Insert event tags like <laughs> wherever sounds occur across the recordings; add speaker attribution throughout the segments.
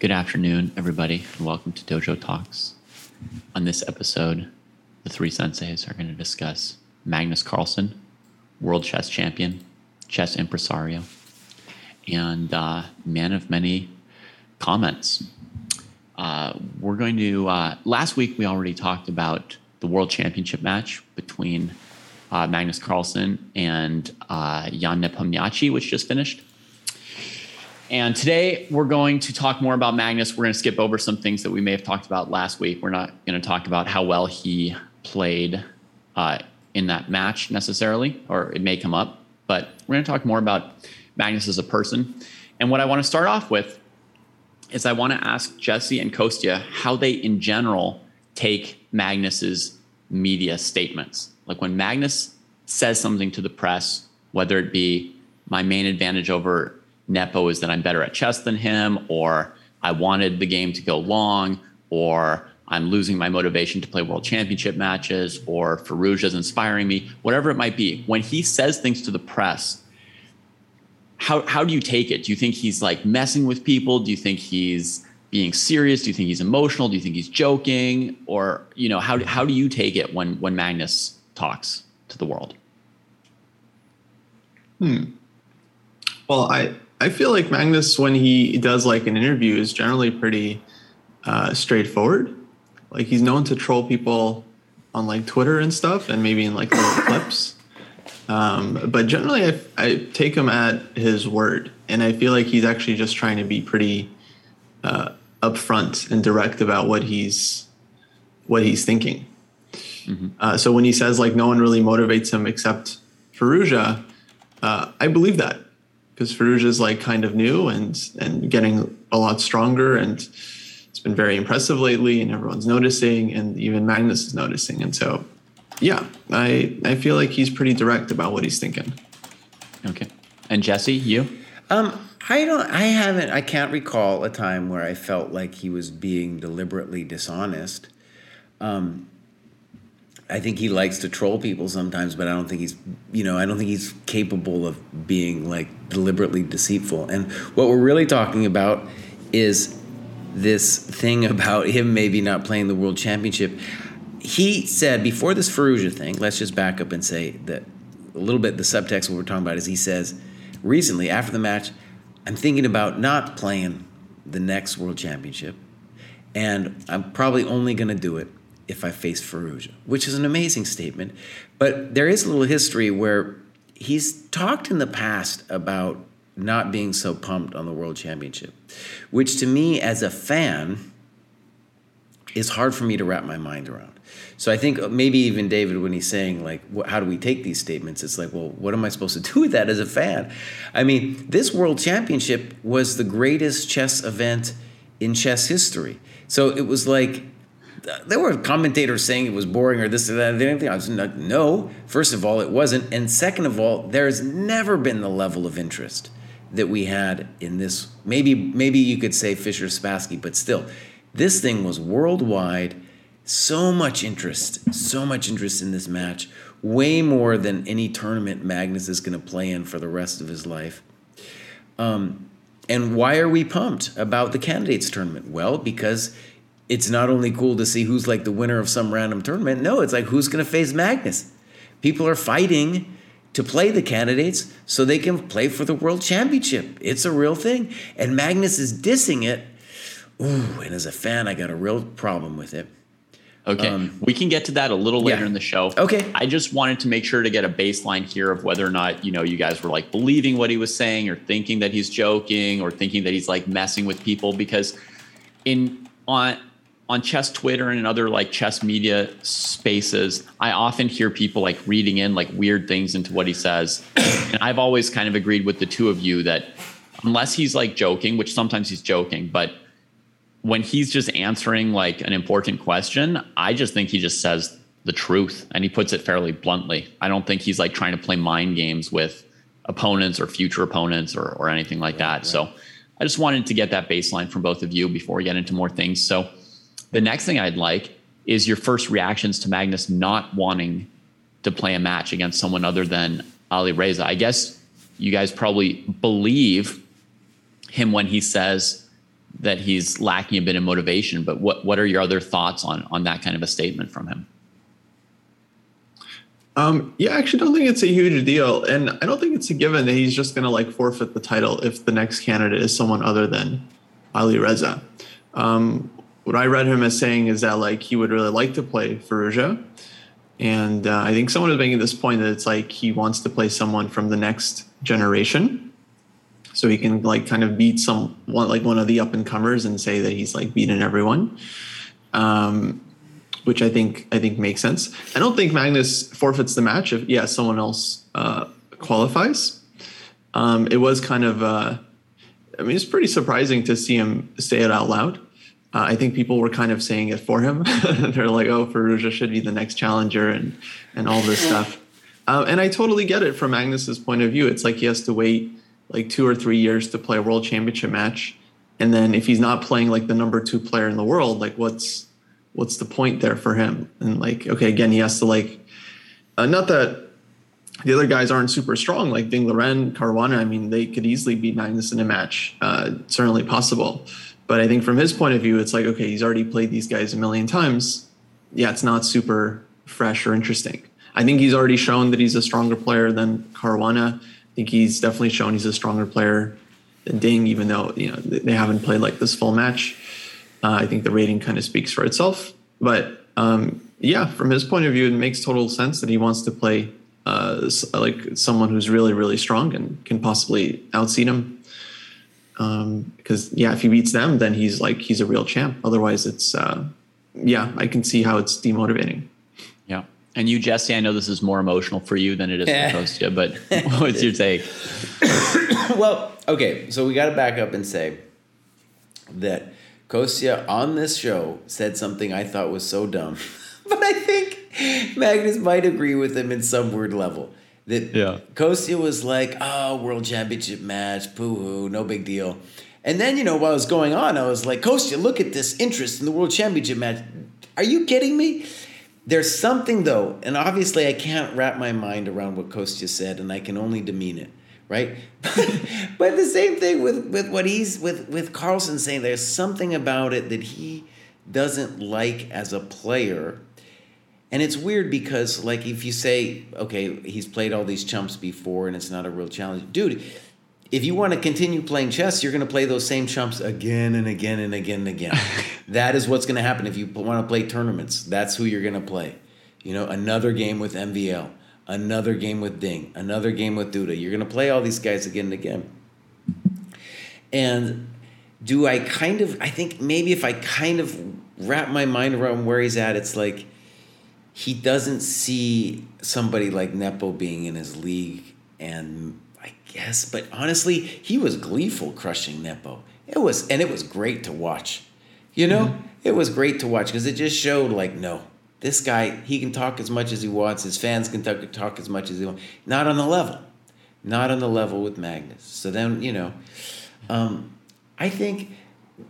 Speaker 1: Good afternoon, everybody, and welcome to Dojo Talks. On this episode, the three senseis are going to discuss Magnus Carlsen, world chess champion, chess impresario, and uh, man of many comments. Uh, we're going to, uh, last week we already talked about the world championship match between uh, Magnus Carlsen and uh, Jan Nepomniachtchi, which just finished. And today we're going to talk more about Magnus. We're going to skip over some things that we may have talked about last week. We're not going to talk about how well he played uh, in that match necessarily, or it may come up, but we're going to talk more about Magnus as a person. And what I want to start off with is I want to ask Jesse and Kostya how they, in general, take Magnus's media statements. Like when Magnus says something to the press, whether it be my main advantage over Nepo is that I'm better at chess than him, or I wanted the game to go long, or I'm losing my motivation to play world championship matches, or Firouzja is inspiring me, whatever it might be. When he says things to the press, how, how do you take it? Do you think he's like messing with people? Do you think he's being serious? Do you think he's emotional? Do you think he's joking? Or, you know, how, how do you take it when, when Magnus talks to the world?
Speaker 2: Hmm. Well, I, I feel like Magnus, when he does like an interview, is generally pretty uh, straightforward. Like he's known to troll people on like Twitter and stuff, and maybe in like little clips. Um, but generally, I, I, take him at his word, and I feel like he's actually just trying to be pretty uh, upfront and direct about what he's what he's thinking. Mm-hmm. Uh, so when he says like no one really motivates him except Firouzja, uh, I believe that because Firouzja is like kind of new and and getting a lot stronger and it's been very impressive lately and everyone's noticing and even Magnus is noticing and so yeah I I feel like he's pretty direct about what he's thinking.
Speaker 1: Okay, and Jesse, you?
Speaker 3: Um, I don't. I haven't. I can't recall a time where I felt like he was being deliberately dishonest. Um, I think he likes to troll people sometimes, but I don't think he's, you know, I don't think he's capable of being like deliberately deceitful. And what we're really talking about is this thing <laughs> about him maybe not playing the world championship. He said before this Firouzja thing, let's just back up and say that a little bit the subtext what we're talking about is he says recently after the match, I'm thinking about not playing the next world championship, and I'm probably only going to do it if I face Firouzja, which is an amazing statement. But there is a little history where he's talked in the past about not being so pumped on the world championship, which to me as a fan is hard for me to wrap my mind around. So I think maybe even David, when he's saying like, how do we take these statements? It's like, well, what am I supposed to do with that as a fan? I mean, this world championship was the greatest chess event in chess history. So it was like there were commentators saying it was boring or this or that. Anything. I was like, no. First of all, it wasn't, and second of all, there's never been the level of interest that we had in this. Maybe maybe you could say Fischer Spassky, but still, this thing was worldwide. So much interest, so much interest in this match, way more than any tournament Magnus is going to play in for the rest of his life. Um, and why are we pumped about the candidates tournament? Well, because it's not only cool to see who's like the winner of some random tournament. No, it's like who's going to face Magnus. People are fighting to play the candidates so they can play for the world championship. It's a real thing. And Magnus is dissing it. Ooh, and as a fan, I got a real problem with it.
Speaker 1: Okay. Um, we can get to that a little later yeah. in the show.
Speaker 3: Okay.
Speaker 1: I just wanted to make sure to get a baseline here of whether or not, you know, you guys were like believing what he was saying or thinking that he's joking or thinking that he's like messing with people because in on on chess Twitter and in other like chess media spaces, I often hear people like reading in like weird things into what he says. and I've always kind of agreed with the two of you that unless he's like joking, which sometimes he's joking, but when he's just answering like an important question, I just think he just says the truth and he puts it fairly bluntly. I don't think he's like trying to play mind games with opponents or future opponents or, or anything like that. So I just wanted to get that baseline from both of you before we get into more things. So the next thing I'd like is your first reactions to Magnus not wanting to play a match against someone other than Alireza. I guess you guys probably believe him when he says that he's lacking a bit of motivation. But what what are your other thoughts on on that kind of a statement from him?
Speaker 2: Um, yeah, I actually don't think it's a huge deal, and I don't think it's a given that he's just going to like forfeit the title if the next candidate is someone other than Alireza. Um, what I read him as saying is that like he would really like to play Firouzja, and uh, I think someone is making this point that it's like he wants to play someone from the next generation, so he can like kind of beat some one like one of the up and comers and say that he's like beaten everyone. Um, which I think I think makes sense. I don't think Magnus forfeits the match if yeah someone else uh, qualifies. Um, it was kind of uh, I mean it's pretty surprising to see him say it out loud. Uh, I think people were kind of saying it for him. <laughs> They're like, "Oh, Firouzja should be the next challenger," and and all this stuff. Uh, and I totally get it from Magnus's point of view. It's like he has to wait like two or three years to play a world championship match, and then if he's not playing like the number two player in the world, like what's what's the point there for him? And like, okay, again, he has to like, uh, not that the other guys aren't super strong, like Ding Liren, Caruana. I mean, they could easily beat Magnus in a match. Uh, certainly possible. But I think from his point of view, it's like, okay, he's already played these guys a million times. Yeah, it's not super fresh or interesting. I think he's already shown that he's a stronger player than Caruana. I think he's definitely shown he's a stronger player than Ding, even though you know they haven't played like this full match. Uh, I think the rating kind of speaks for itself. But um, yeah, from his point of view, it makes total sense that he wants to play uh, like someone who's really, really strong and can possibly outseed him. Because um, yeah, if he beats them, then he's like he's a real champ. Otherwise, it's uh, yeah, I can see how it's demotivating.
Speaker 1: Yeah. And you, Jesse, I know this is more emotional for you than it is for Kostya, but <laughs> what's your take? <coughs>
Speaker 3: well, okay, so we got to back up and say that Kostya on this show said something I thought was so dumb, <laughs> but I think Magnus might agree with him in some weird level. That yeah. Kostya was like, "Oh, world championship match, poo hoo, no big deal." And then you know while it was going on, I was like, "Kostya, look at this interest in the world championship match. Are you kidding me?" There's something though, and obviously I can't wrap my mind around what Kostya said, and I can only demean it right? <laughs> but the same thing with, with what he's with with Carlsen saying there's something about it that he doesn't like as a player. And it's weird because like if you say, okay, he's played all these chumps before and it's not a real challenge. Dude, if you want to continue playing chess, you're going to play those same chumps again and again and again and again. <laughs> that is what's going to happen if you want to play tournaments. That's who you're going to play. You know, another game with MVL another game with Ding, another game with Duda. You're going to play all these guys again and again. And do I kind of, I think maybe if I kind of wrap my mind around where he's at, it's like he doesn't see somebody like Nepo being in his league. And I guess, but honestly, he was gleeful crushing Nepo. It was, and it was great to watch. You know, mm-hmm. it was great to watch because it just showed like, no, this guy, he can talk as much as he wants. His fans can talk, talk as much as they want. Not on the level. Not on the level with Magnus. So then, you know, um, I think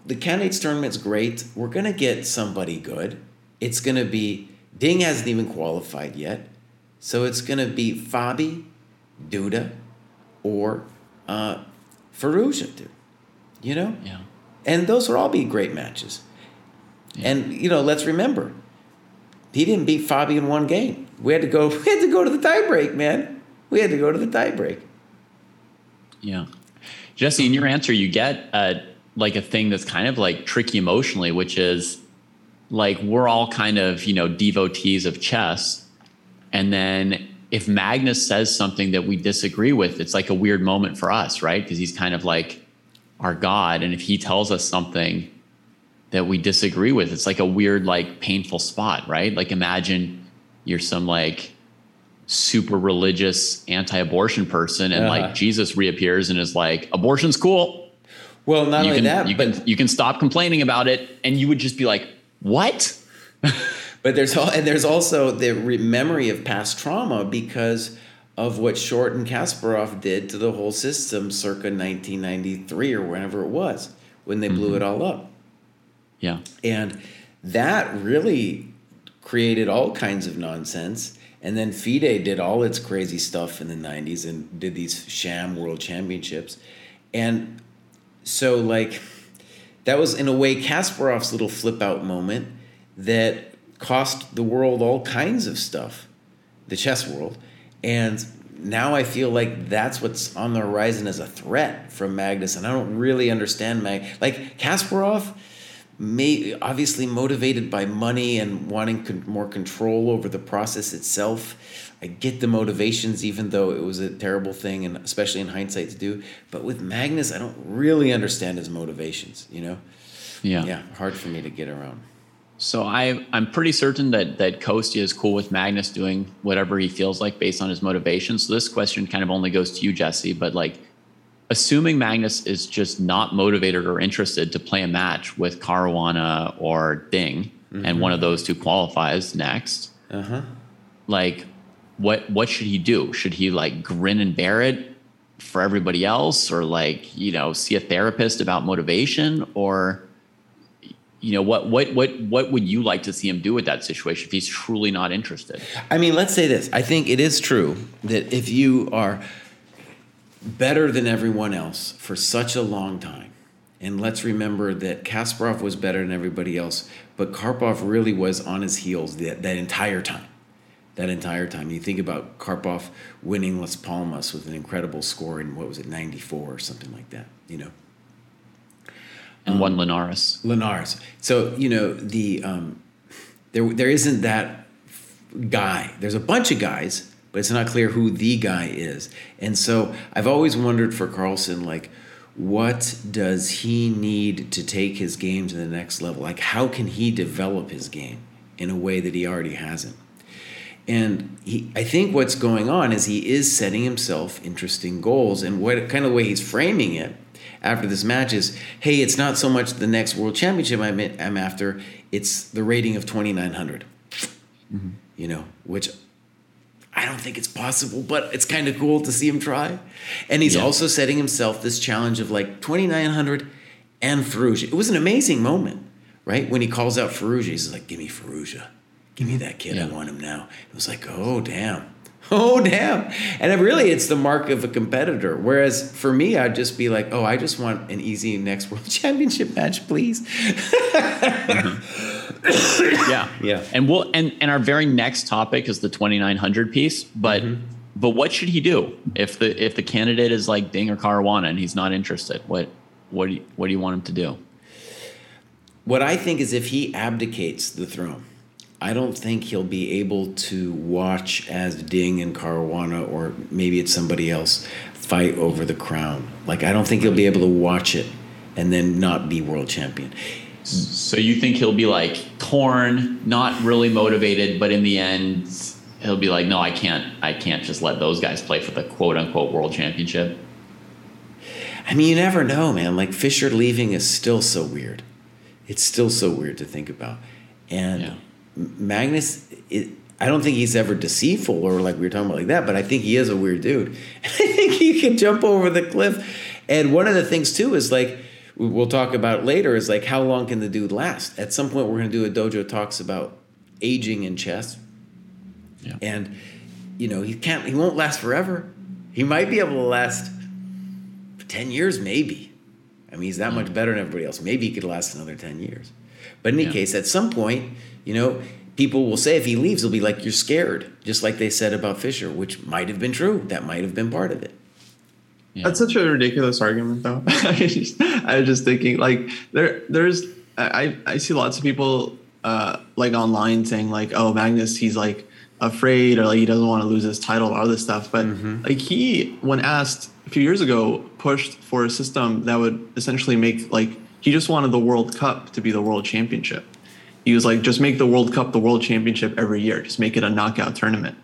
Speaker 3: the candidates tournament's great. We're going to get somebody good. It's going to be, Ding hasn't even qualified yet. So it's going to be Fabi, Duda, or uh, dude. You know?
Speaker 1: Yeah.
Speaker 3: And those will all be great matches. Yeah. And, you know, let's remember, he didn't beat Fabi in one game. We had to go. <laughs> We had to go to the tiebreak, man. We had to go to the tiebreak.
Speaker 1: Yeah, Jesse, in your answer, you get uh, like a thing that's kind of like tricky emotionally, which is like we're all kind of you know devotees of chess, and then if Magnus says something that we disagree with, it's like a weird moment for us, right? Because he's kind of like our god, and if he tells us something that we disagree with. It's like a weird, like painful spot, right? Like imagine you're some like super religious anti-abortion person and uh-huh. like Jesus reappears and is like, abortion's cool.
Speaker 3: Well, not
Speaker 1: you
Speaker 3: only
Speaker 1: can,
Speaker 3: that,
Speaker 1: you can you can stop complaining about it, and you would just be like, "What?" <laughs>
Speaker 3: but there's all, and there's also the re- memory of past trauma because of what Short and Kasparov did to the whole system circa 1993 or whenever it was when they blew mm-hmm. it all up.
Speaker 1: Yeah.
Speaker 3: And that really created all kinds of nonsense. And then FIDE did all its crazy stuff in the 90s and did these sham world championships. And so, like, that was in a way Kasparov's little flip out moment that cost the world all kinds of stuff, the chess world. And now I feel like that's what's on the horizon as a threat from Magnus. And I don't really understand Mag. Like Kasparov, may obviously motivated by money and wanting con- more control over the process itself. I get the motivations, even though it was a terrible thing, and especially in hindsight to do. But with Magnus, I don't really understand his motivations. You know,
Speaker 1: Yeah.
Speaker 3: yeah, hard for me to get around.
Speaker 1: So I I'm pretty certain that that Kostya is cool with Magnus doing whatever he feels like based on his motivation. So this question kind of only goes to you, Jesse. But like, assuming Magnus is just not motivated or interested to play a match with Caruana or Ding, and one of those two qualifies next,
Speaker 3: Uh huh.
Speaker 1: like, what what should he do? Should he like grin and bear it for everybody else, or like you know see a therapist about motivation, or you know what what what what would you like to see him do with that situation if he's truly not interested?
Speaker 3: I mean, let's say this. I think it is true that if you are better than everyone else for such a long time, and let's remember that Kasparov was better than everybody else, but Karpov really was on his heels that, that entire time. That entire time. You think about Karpov winning Las Palmas with an incredible score in, what was it, 94 or something like that, you know?
Speaker 1: And won Linares.
Speaker 3: Linares. So you know the um, there there isn't that guy. There's a bunch of guys, but it's not clear who the guy is. And so I've always wondered for Carlsen, like, what does he need to take his game to the next level? Like, how can he develop his game in a way that he already hasn't? And he, I think what's going on is he is setting himself interesting goals, and what kind of way he's framing it after this match is, hey, it's not so much the next world championship I'm, I'm after, it's the rating of 2,900. Mm-hmm. You know, which I don't think it's possible, but it's kind of cool to see him try. And he's
Speaker 1: Yeah.
Speaker 3: also setting himself this challenge of like 2,900 and Firouzja. It was an amazing moment, right? When he calls out Firouzja, he's like, give me Firouzja. Give me that kid. I want him now. It was like, oh, damn. <laughs> Oh, damn. And it really, it's the mark of a competitor. Whereas for me, I'd just be like, oh, I just want an easy next world <laughs> championship match, please. <laughs> Uh-huh. <coughs>
Speaker 1: Yeah.
Speaker 3: Yeah.
Speaker 1: And we'll and and our very next topic is the 2900 piece, but
Speaker 3: Mm-hmm.
Speaker 1: but what should he do if the if the candidate is like Ding or Caruana and he's not interested? What what do you, what do you want him to do?
Speaker 3: What I think is if he abdicates the throne, I don't think he'll be able to watch as Ding and Caruana or maybe it's somebody else fight over the crown. Like I don't think he'll be able to watch it and then not be world champion.
Speaker 1: So you think he'll be like torn, not really motivated, but in the end he'll be like, no, I can't I can't just let those guys play for the quote unquote world championship.
Speaker 3: I mean, you never know, man. Like Fischer leaving is still so weird. It's still so weird to think about. And
Speaker 1: Yeah.
Speaker 3: Magnus, it, I don't think he's ever deceitful or like we were talking about like that, but I think he is a weird dude. <laughs> I think he can jump over the cliff. And one of the things too is like we'll talk about later is like how long can the dude last? At some point, we're going to do a dojo talks about aging in chess,
Speaker 1: Yeah.
Speaker 3: and you know he can't, he won't last forever. He might be able to last ten years, maybe. I mean, he's that much mm. better than everybody else. Maybe he could last another ten years. But in any
Speaker 1: Yeah.
Speaker 3: case, at some point, you know, people will say if he leaves, they'll be like, "You're scared," just like they said about Fischer, which might have been true. That might have been part of it.
Speaker 1: Yeah.
Speaker 2: That's such a ridiculous argument, though. <laughs> I, just, I was just thinking, like, there, there's, I, I see lots of people, uh, like online saying, like, oh, Magnus, he's like afraid or like he doesn't want to lose his title or all this stuff. But like he, when asked a few years ago, pushed for a system that would essentially make like he just wanted the World Cup to be the World Championship. He was like, just make the World Cup the World Championship every year. Just make it a knockout tournament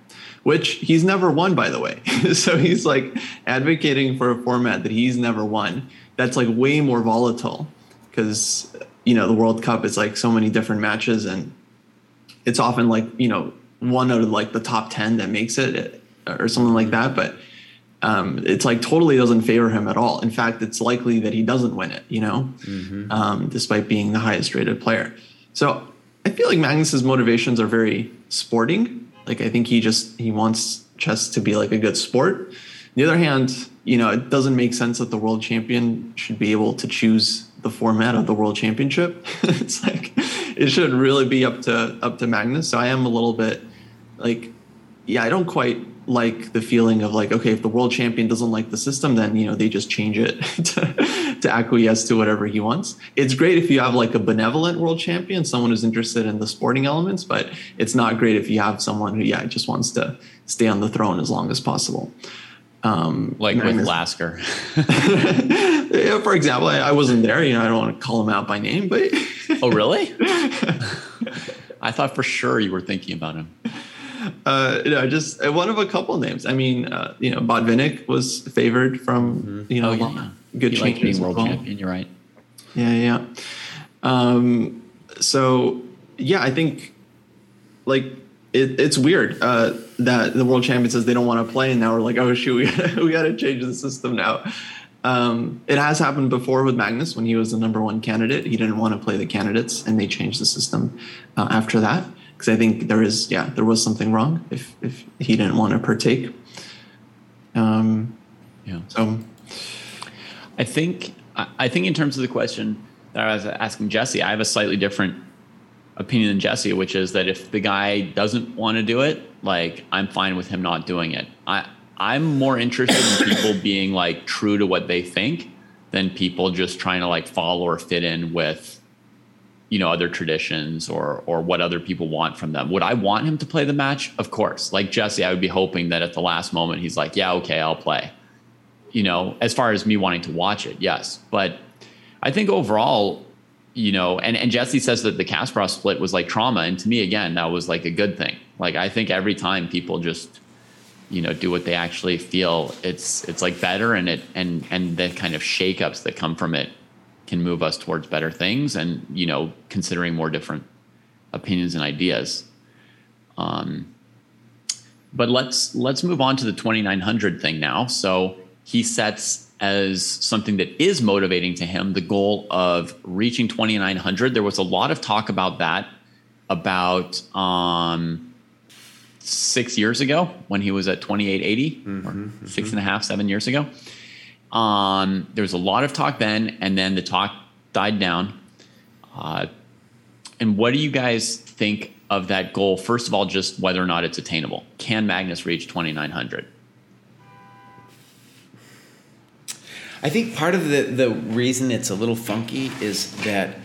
Speaker 2: which he's never won, by the way. <laughs> so he's like advocating for a format that he's never won. That's like way more volatile because you know the World Cup is like so many different matches, and it's often like you know one out of like the top ten that makes it or something like that. But um, it's like totally doesn't favor him at all. In fact, it's likely that he doesn't win it. You know, um, despite being the highest rated player. So I feel like Magnus's motivations are very sporting. Like I think he just he wants chess to be like a good sport. On the other hand, you know, it doesn't make sense that the world champion should be able to choose the format of the World Championship. <laughs> it's like it should really be up to up to Magnus. So I am a little bit like, yeah, I don't quite like the feeling of like, okay, if the world champion doesn't like the system, then you know they just change it <laughs> to, to acquiesce to whatever he wants. It's great if you have like a benevolent world champion, someone who's interested in the sporting elements, but it's not great if you have someone who, yeah, just wants to stay on the throne as long as possible.
Speaker 1: Um, like with Lasker. <laughs> <laughs>
Speaker 2: yeah, for example, I, I, wasn't there. You know, I don't want to call him out by name, but.
Speaker 1: oh, really? I thought for sure you were thinking about him.
Speaker 2: Uh, you know, just uh, one of a couple names. I mean, uh, you know, Botvinnik was favored from mm-hmm. you know oh, yeah. good he changes.
Speaker 1: world well. champion. You're right.
Speaker 2: Yeah, yeah. Um, so yeah, I think like it, it's weird uh, that the world champion says they don't want to play, and now we're like, oh shoot, <laughs> we gotta, we got to change the system now. Um, it has happened before with Magnus when he was the number one candidate. He didn't want to play the candidates, and they changed the system uh, after that because I think there is, yeah, there was something wrong if if he didn't want to partake. Um,
Speaker 1: yeah. So, I think I think in terms of the question that I was asking Jesse, I have a slightly different opinion than Jesse, which is that if the guy doesn't want to do it, like I'm fine with him not doing it. I I'm more interested in people <coughs> being like true to what they think than people just trying to like follow or fit in with you know other traditions or or what other people want from them. Would I want him to play the match? Of course. Like Jesse, I would be hoping that at the last moment he's like, "Yeah, okay, I'll play." You know, as far as me wanting to watch it, yes. But I think overall you know, and, and Jesse says that the Kasparov split was like trauma. And to me, again, that was like a good thing. Like, I think every time people just, you know, do what they actually feel, it's, it's like better. And it, and, and the kind of shakeups that come from it can move us towards better things and, you know, considering more different opinions and ideas. Um, but let's, let's move on to the 2900 thing now. So he sets as something that is motivating to him the goal of reaching 2900 there was a lot of talk about that about um, six years ago when he was at 2880 mm-hmm, or mm-hmm. six and a half seven years ago um, there was a lot of talk then and then the talk died down. Uh, and what do you guys think of that goal? First of all just whether or not it's attainable. Can magnus reach 2900
Speaker 3: I think part of the, the reason it's a little funky is that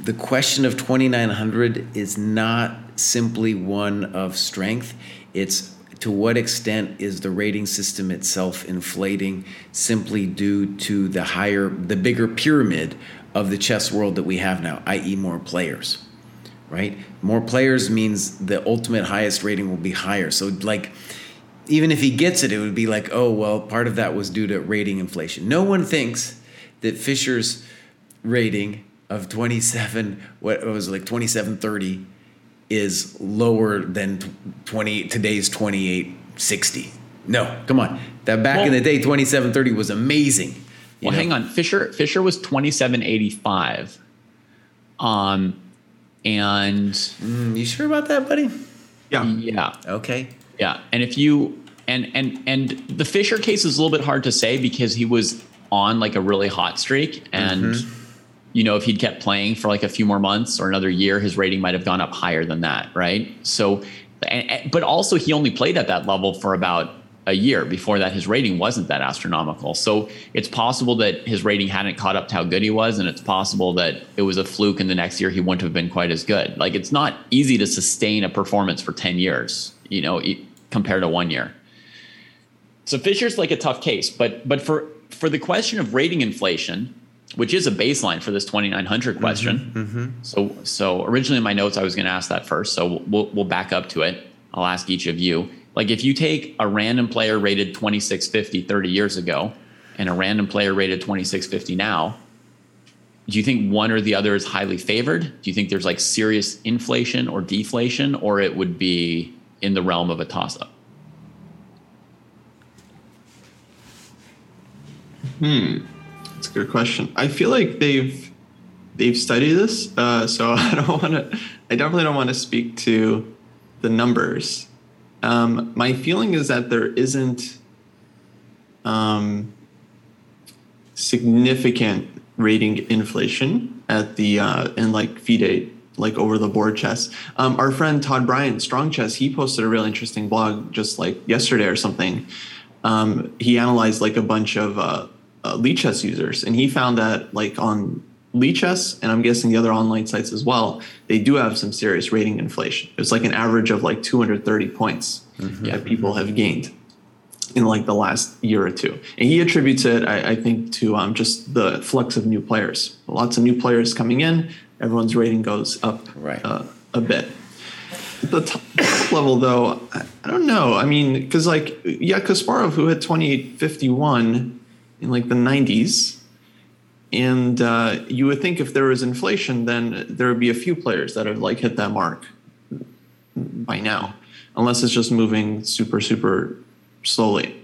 Speaker 3: the question of 2900 is not simply one of strength. It's to what extent is the rating system itself inflating simply due to the higher, the bigger pyramid of the chess world that we have now, i.e., more players, right? More players means the ultimate highest rating will be higher. So, like, even if he gets it, it would be like, oh, well, part of that was due to rating inflation. No one thinks that Fischer's rating of 27, what was like 2730, is lower than 20 today's 2860. No, come on. That back well, in the day, 2730 was amazing.
Speaker 1: Well, know? hang on. Fischer Fischer was 2785. Um, and
Speaker 3: mm, you sure about that, buddy?
Speaker 2: Yeah.
Speaker 1: Yeah.
Speaker 3: Okay.
Speaker 1: Yeah, and if you and and and the Fischer case is a little bit hard to say because he was on like a really hot streak and mm-hmm. You know if he'd kept playing for like a few more months or another year his rating might have gone up higher than that right? So and, but also he only played at that level for about a year. Before that his rating wasn't that astronomical. So it's possible that his rating hadn't caught up to how good he was and it's possible that it was a fluke and the next year he wouldn't have been quite as good. Like it's not easy to sustain a performance for 10 years you know compared to one year. So Fischer's like a tough case, but but for for the question of rating inflation, which is a baseline for this 2900 mm-hmm, question. Mm-hmm, mm-hmm. So so originally in my notes I was going to ask that first, so we'll we'll back up to it. I'll ask each of you. Like if you take a random player rated 2650 30 years ago and a random player rated 2650 now, do you think one or the other is highly favored? Do you think there's like serious inflation or deflation or it would be in the realm of a toss up?
Speaker 2: Hmm, that's a good question. I feel like they've they've studied this, uh, so <laughs> I don't want to. I definitely don't want to speak to the numbers. Um, my feeling is that there isn't um, significant rating inflation at the uh, in like FIDE like over the board chess. Um, our friend Todd Bryant, Strong Chess, he posted a really interesting blog just like yesterday or something. Um, he analyzed like a bunch of uh, uh, Lichess users, and he found that like on Lichess, and I'm guessing the other online sites as well, they do have some serious rating inflation. It's like an average of like 230 points mm-hmm. that people have gained in like the last year or two. And he attributes it, I, I think, to um, just the flux of new players. Lots of new players coming in, everyone's rating goes up
Speaker 3: right.
Speaker 2: uh, a bit. The top, top <coughs> level, though, I, I, don't know. I mean, because like, yeah, Kasparov, who had 2851 in like the 90s, and uh, you would think if there was inflation, then there would be a few players that have like hit that mark by now, unless it's just moving super, super slowly.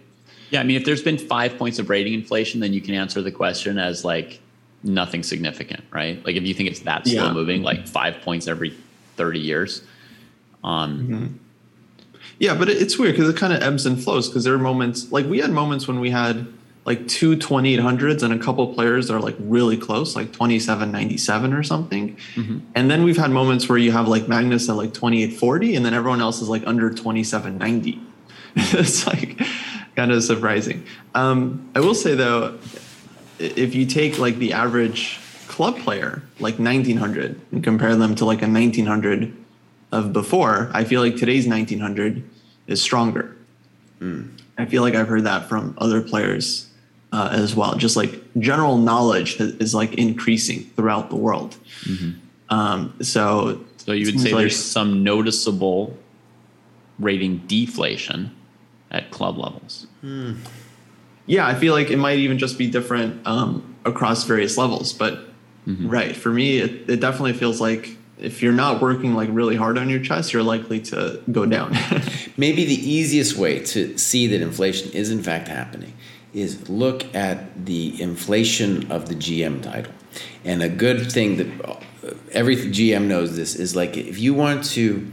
Speaker 1: Yeah, I mean, if there's been five points of rating inflation, then you can answer the question as like nothing significant, right? Like if you think it's that slow yeah. moving, like five points every 30 years. Um, mm-hmm.
Speaker 2: Yeah, but it's weird because it kind of ebbs and flows because there are moments like we had moments when we had like two 2800s and a couple players are like really close, like 2797 or something. Mm-hmm. And then we've had moments where you have like Magnus at like 2840 and then everyone else is like under 2790. <laughs> it's like kind of surprising. Um, I will say though, if you take like the average club player, like 1900, and compare them to like a 1900 of before, I feel like today's 1900 is stronger. Mm. I feel like I've heard that from other players uh, as well. Just like general knowledge is like increasing throughout the world. Mm-hmm. Um, so,
Speaker 1: so you would say like, there's some noticeable rating deflation at club levels.
Speaker 2: Mm yeah, I feel like it might even just be different um, across various levels. But mm-hmm. right, for me, it, it definitely feels like if you're not working like really hard on your chess, you're likely to go down. <laughs>
Speaker 3: Maybe the easiest way to see that inflation is in fact happening is look at the inflation of the GM title. And a good thing that uh, every GM knows this is like if you want to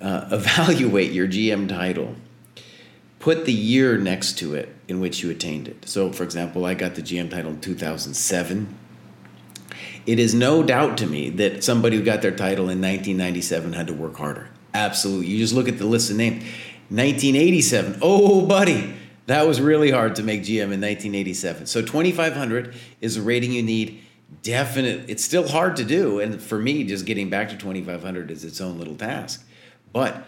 Speaker 3: uh, <laughs> evaluate your GM title put the year next to it in which you attained it. So, for example, I got the GM title in 2007. It is no doubt to me that somebody who got their title in 1997 had to work harder. Absolutely. You just look at the list of names. 1987. Oh, buddy, that was really hard to make GM in 1987. So 2500 is a rating you need. Definite. It's still hard to do, and for me, just getting back to 2500 is its own little task. But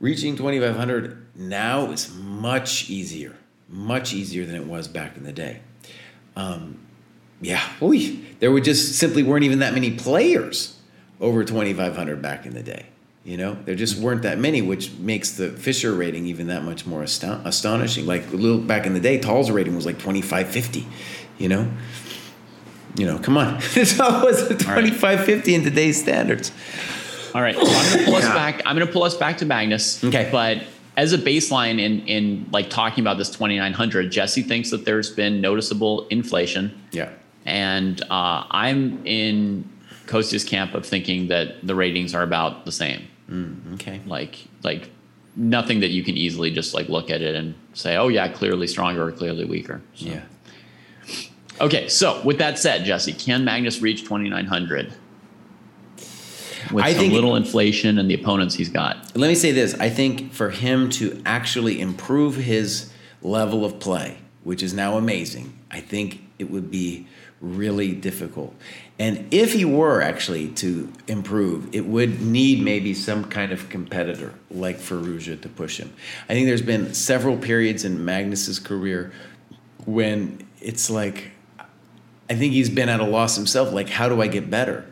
Speaker 3: reaching 2500 now is much easier much easier than it was back in the day um, yeah there were just simply weren't even that many players over 2500 back in the day you know there just weren't that many which makes the Fischer rating even that much more aston- astonishing like a little back in the day Tal's rating was like 2550 you know you know come on <laughs> this was 2550 right. in today's standards
Speaker 1: all right, so I'm going to pull us back. I'm to pull us back to Magnus.
Speaker 3: Okay,
Speaker 1: but as a baseline in in like talking about this 2900, Jesse thinks that there's been noticeable inflation.
Speaker 3: Yeah,
Speaker 1: and uh, I'm in Kostya's camp of thinking that the ratings are about the same.
Speaker 3: Mm, okay,
Speaker 1: like like nothing that you can easily just like look at it and say, oh yeah, clearly stronger or clearly weaker.
Speaker 3: So. Yeah.
Speaker 1: Okay, so with that said, Jesse, can Magnus reach 2900? with I think, little inflation and the opponents he's got.
Speaker 3: Let me say this: I think for him to actually improve his level of play, which is now amazing, I think it would be really difficult. And if he were actually to improve, it would need maybe some kind of competitor like Firouzja to push him. I think there's been several periods in Magnus's career when it's like I think he's been at a loss himself. Like, how do I get better?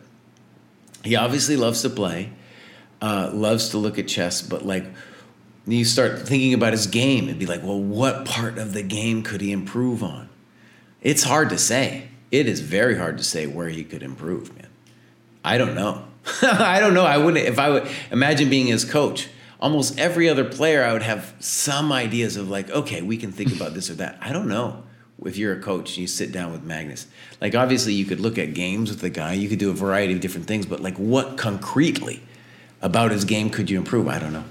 Speaker 3: he obviously loves to play, uh, loves to look at chess, but like you start thinking about his game and be like, well, what part of the game could he improve on? It's hard to say. It is very hard to say where he could improve, man. I don't know. <laughs> I don't know. I wouldn't if I would imagine being his coach. Almost every other player, I would have some ideas of like, okay, we can think about this or that. I don't know if you're a coach and you sit down with Magnus, like obviously you could look at games with the guy, you could do a variety of different things, but like what concretely about his game could you improve? I don't know.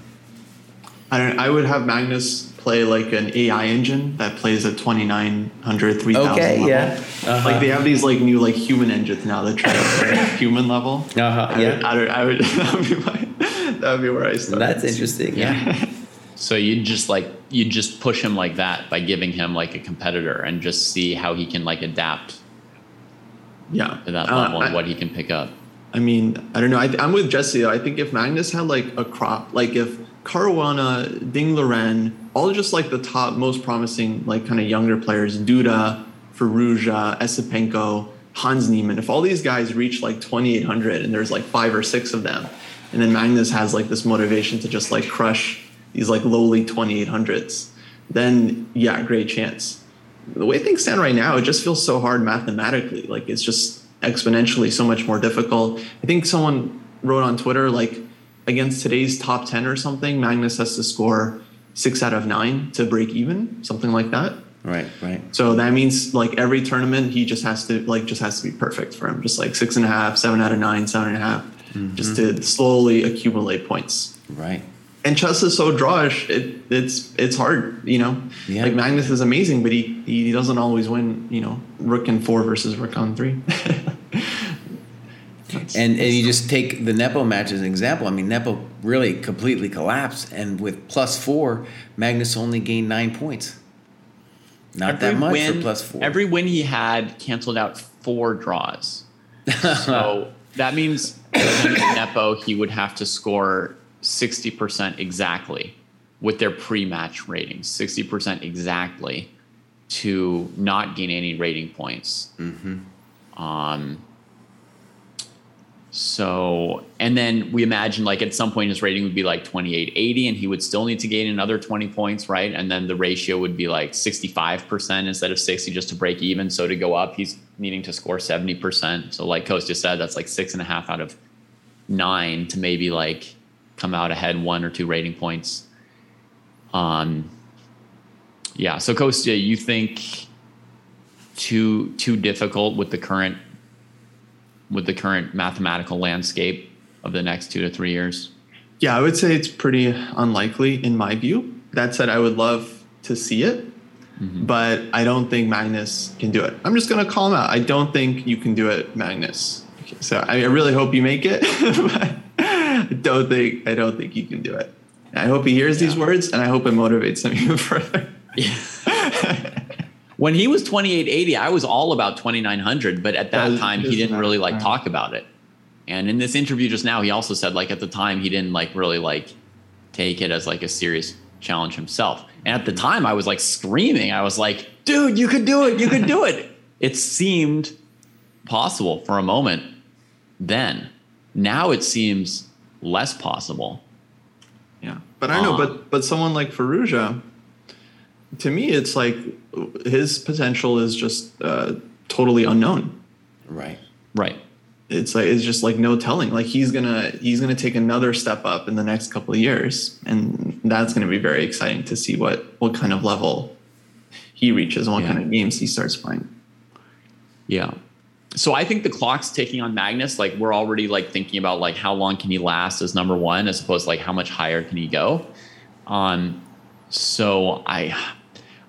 Speaker 2: I don't. I would have Magnus play like an AI engine that plays at 2900, 3000
Speaker 3: Okay,
Speaker 2: level.
Speaker 3: yeah. Uh-huh.
Speaker 2: Like they have these like new like human engines now that try to <laughs> play at human level.
Speaker 3: Uh-huh,
Speaker 2: I,
Speaker 3: yeah.
Speaker 2: would, I, would, I would <laughs> that would be my that would be where I start.
Speaker 3: That's interesting. Yeah. <laughs>
Speaker 1: So you'd just like you'd just push him like that by giving him like a competitor and just see how he can like adapt
Speaker 2: Yeah.
Speaker 1: to that
Speaker 2: Uh,
Speaker 1: level and what he can pick up.
Speaker 2: I mean, I don't know. I, I'm with Jesse. though. I think if Magnus had like a crop, like if Caruana, Ding Loren, all just like the top most promising, like kind of younger players, Duda, Firouzja, Esipenko, Hans Niemann, if all these guys reach like 2,800 and there's like five or six of them, and then Magnus has like this motivation to just like crush these like lowly 2,800s, then yeah, great chance. The way things stand right now, it just feels so hard mathematically. Like it's just exponentially so much more difficult. I think someone wrote on Twitter like against today's top 10 or something, Magnus has to score six out of nine to break even, something like that.
Speaker 3: Right. Right.
Speaker 2: So that means like every tournament, he just has to like just has to be perfect for him, just like six and a half, seven out of nine, seven and a half, mm-hmm. just to slowly accumulate points.
Speaker 3: Right.
Speaker 2: And chess is so drawish, it, it's it's hard, you know.
Speaker 3: Yeah.
Speaker 2: Like Magnus is amazing, but he he doesn't always win, you know, rook and four versus rook on three. <laughs>
Speaker 3: And and you just take the Nepo match as an example. I mean, Nepo really completely collapsed, and with plus four, Magnus only gained nine points. Not that much for plus four.
Speaker 1: Every win he had canceled out four draws. So <laughs> that means Nepo, he would have to score 60% exactly with their pre match ratings, 60% exactly to not gain any rating points. Um, so, and then we imagine like at some point his rating would be like 2880 and he would still need to gain another 20 points, right? And then the ratio would be like 65% instead of 60 just to break even. So to go up, he's needing to score 70%. So, like Coach just said, that's like six and a half out of nine to maybe like come out ahead one or two rating points. Um, yeah. So, Kostya, you think too too difficult with the current with the current mathematical landscape of the next two to three years?
Speaker 2: Yeah, I would say it's pretty unlikely in my view. That said, I would love to see it, mm-hmm. but I don't think Magnus can do it. I'm just going to call him out. I don't think you can do it, Magnus. So I I really hope you make it, <laughs> but I don't think I don't think you can do it. I hope he hears these words, and I hope it motivates him even further. <laughs> <laughs>
Speaker 1: When he was 2880, I was all about 2900, but at that
Speaker 2: Does-
Speaker 1: time he didn't really like
Speaker 2: Alright.
Speaker 1: talk about it. And in this interview just now, he also said like at the time he didn't like really like take it as like a serious challenge himself. And at the time I was like screaming. I was like, dude, you could do it. You could do it. <laughs> It seemed possible for a moment then. Now it seems less possible.
Speaker 2: Yeah, but I know.
Speaker 1: Uh.
Speaker 2: But but someone like Firouzja, to me, it's like his potential is just uh, totally unknown.
Speaker 3: right.
Speaker 1: Right.
Speaker 2: It's like it's just like no telling. Like he's gonna he's gonna take another step up in the next couple of years, and that's gonna be very exciting to see what what kind of level he reaches and what
Speaker 1: Yeah.
Speaker 2: kind of games he starts playing.
Speaker 1: Yeah. So I think the clock's ticking on Magnus. Like we're already like thinking about like how long can he last as number one, as opposed to like how much higher can he go. Um, so I,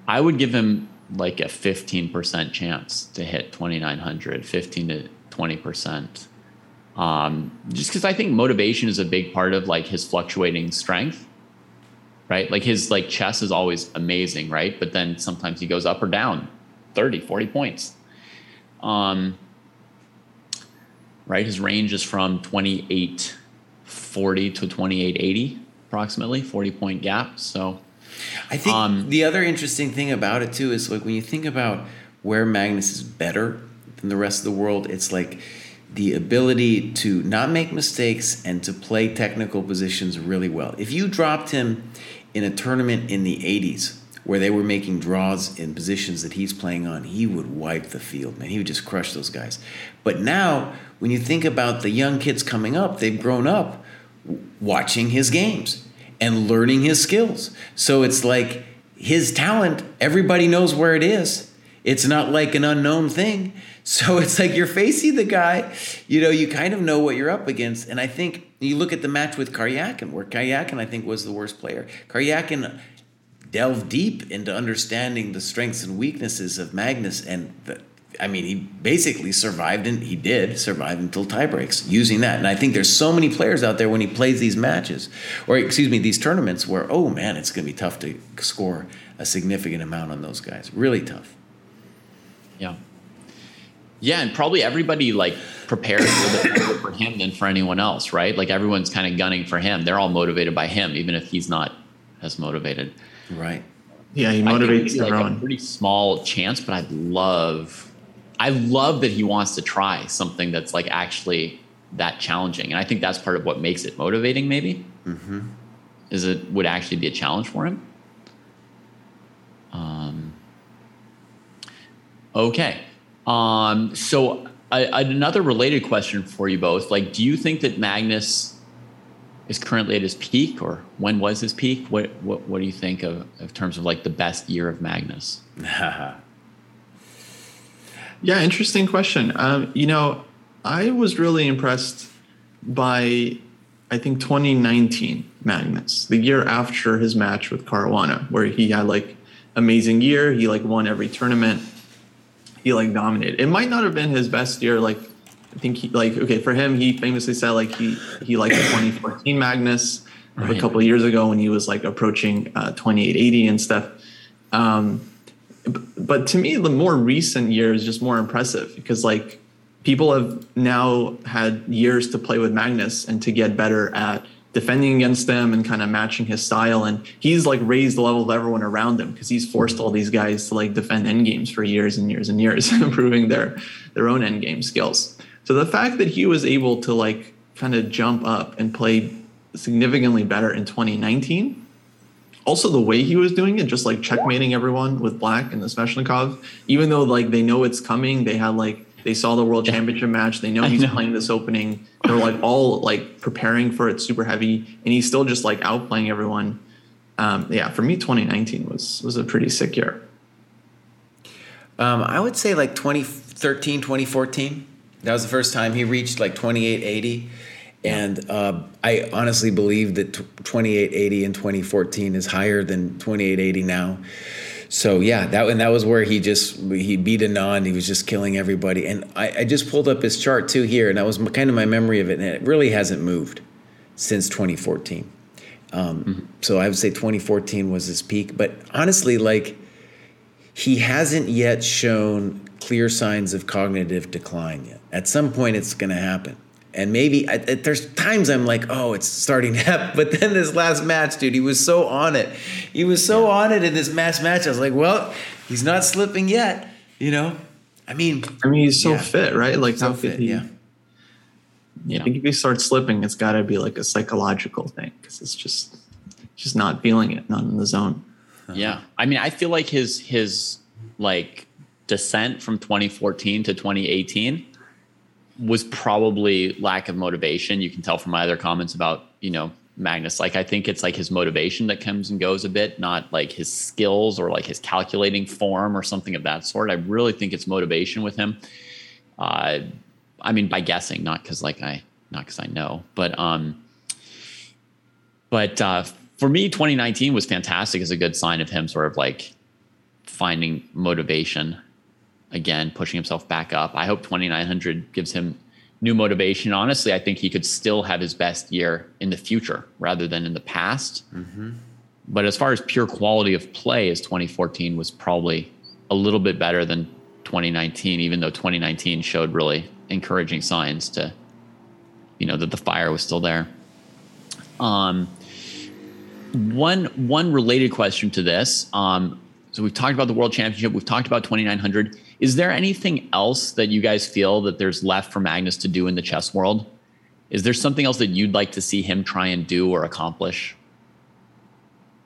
Speaker 1: I would give him like a fifteen percent chance to hit twenty nine hundred, 15 to twenty percent. Um, just because I think motivation is a big part of like his fluctuating strength, right? Like his like chess is always amazing, right? But then sometimes he goes up or down 30, 40 points. Um, right, his range is from 2840 to 2880, approximately 40 point gap. So,
Speaker 3: I think
Speaker 1: Um,
Speaker 3: the other interesting thing about it too is like when you think about where Magnus is better than the rest of the world, it's like the ability to not make mistakes and to play technical positions really well. If you dropped him in a tournament in the 80s where they were making draws in positions that he's playing on, he would wipe the field, man. He would just crush those guys. But now, when you think about the young kids coming up, they've grown up watching his games and learning his skills. So it's like his talent, everybody knows where it is. It's not like an unknown thing. <laughs> So it's like you're facing the guy, you know, you kind of know what you're up against. And I think you look at the match with Karyakin, where Karyakin, I think, was the worst player. Karyakin delve deep into understanding the strengths and weaknesses of Magnus and the, I mean, he basically survived and he did survive until tie breaks using that. And I think there's so many players out there when he plays these matches, or excuse me, these tournaments where, oh man, it's going to be tough to score a significant amount on those guys. Really tough.
Speaker 1: Yeah. Yeah, and probably everybody like prepares a little bit more for him than for anyone else, right? Like everyone's kind of gunning for him. They're all motivated by him, even if he's not as motivated.
Speaker 3: Right.
Speaker 2: Yeah, he motivates
Speaker 1: like
Speaker 2: everyone.
Speaker 1: a pretty small chance, but I'd love I love that he wants to try something that's like actually that challenging, and I think that's part of what makes it motivating. Maybe
Speaker 3: Mm-hmm.
Speaker 1: is it would actually be a challenge for him. Um. Okay. Um. So I, another related question for you both: like, do you think that Magnus is currently at his peak, or when was his peak? What What What do you think of in terms of like the best year of Magnus? <laughs>
Speaker 2: Yeah, interesting question. Um, you know, I was really impressed by, I think, 2019 Magnus, the year after his match with Caruana, where he had like amazing year. He like won every tournament. He like dominated. It might not have been his best year. Like, I think he like okay for him. He famously said like he he liked the 2014 Magnus
Speaker 1: Right.
Speaker 2: a couple of years ago when he was like approaching uh, 2880 and stuff. Um, but to me the more recent year is just more impressive because like people have now had years to play with magnus and to get better at defending against them and kind of matching his style. And he's like raised the level of everyone around him because he's forced all these guys to like defend end games for years and years and years <laughs> improving their their own end game skills. So the fact that he was able to like kind of jump up and play significantly better in 2019 also the way he was doing it, just like checkmating everyone with black and the Sveshnikov, even though like they know it's coming, they had like they saw the world championship match, they know <laughs> he's
Speaker 1: know.
Speaker 2: playing this opening. They're like all like preparing for it super heavy, and he's still just like outplaying everyone. Um, yeah, for me, 2019 was was a pretty sick year.
Speaker 3: Um, I would say like 2013, 2014. That was the first time he reached like 2880. And uh, I honestly believe that t- 2880 in 2014 is higher than 2880 now. So yeah, that and that was where he just he beat Anand. He was just killing everybody. And I, I just pulled up his chart too here, and that was kind of my memory of it. And it really hasn't moved since 2014. Um, So I would say 2014 was his peak. But honestly, like he hasn't yet shown clear signs of cognitive decline yet. At some point, it's going to happen. And maybe I, I- there's times I'm like, oh, it's starting to <laughs> happen. But then this last match, dude, he was so on it. He was so on it in this mass match. I was like, well, he's not slipping yet. You know, I mean,
Speaker 2: I mean, he's so
Speaker 3: Yeah.
Speaker 2: fit, right? Like
Speaker 3: So
Speaker 2: how could
Speaker 3: fit,
Speaker 2: he?
Speaker 3: yeah.
Speaker 1: Yeah.
Speaker 2: I think if he starts slipping, it's got to be like a psychological thing because it's just just not feeling it, not in the zone.
Speaker 1: Yeah. I mean, I feel like his his like descent from 2014 to 2018 was probably lack of motivation. You can tell from my other comments about, you know, Magnus. Like I think it's like his motivation that comes and goes a bit, not like his skills or like his calculating form or something of that sort. I really think it's motivation with him. Uh I mean by guessing, not because like I not because I know, but um but uh, for me, 2019 was fantastic as a good sign of him sort of like finding motivation again, pushing himself back up. I hope 2900 gives him new motivation. Honestly, I think he could still have his best year in the future rather than in the past. But as far as pure quality of play, as 2014 was probably a little bit better than 2019, even though 2019 showed really encouraging signs to, you know, that the fire was still there. Um, one one related question to this. Um, so we've talked about the World Championship. We've talked about 2900. Is there anything else that you guys feel that there's left for Magnus to do in the chess world? Is there something else that you'd like to see him try and do or accomplish?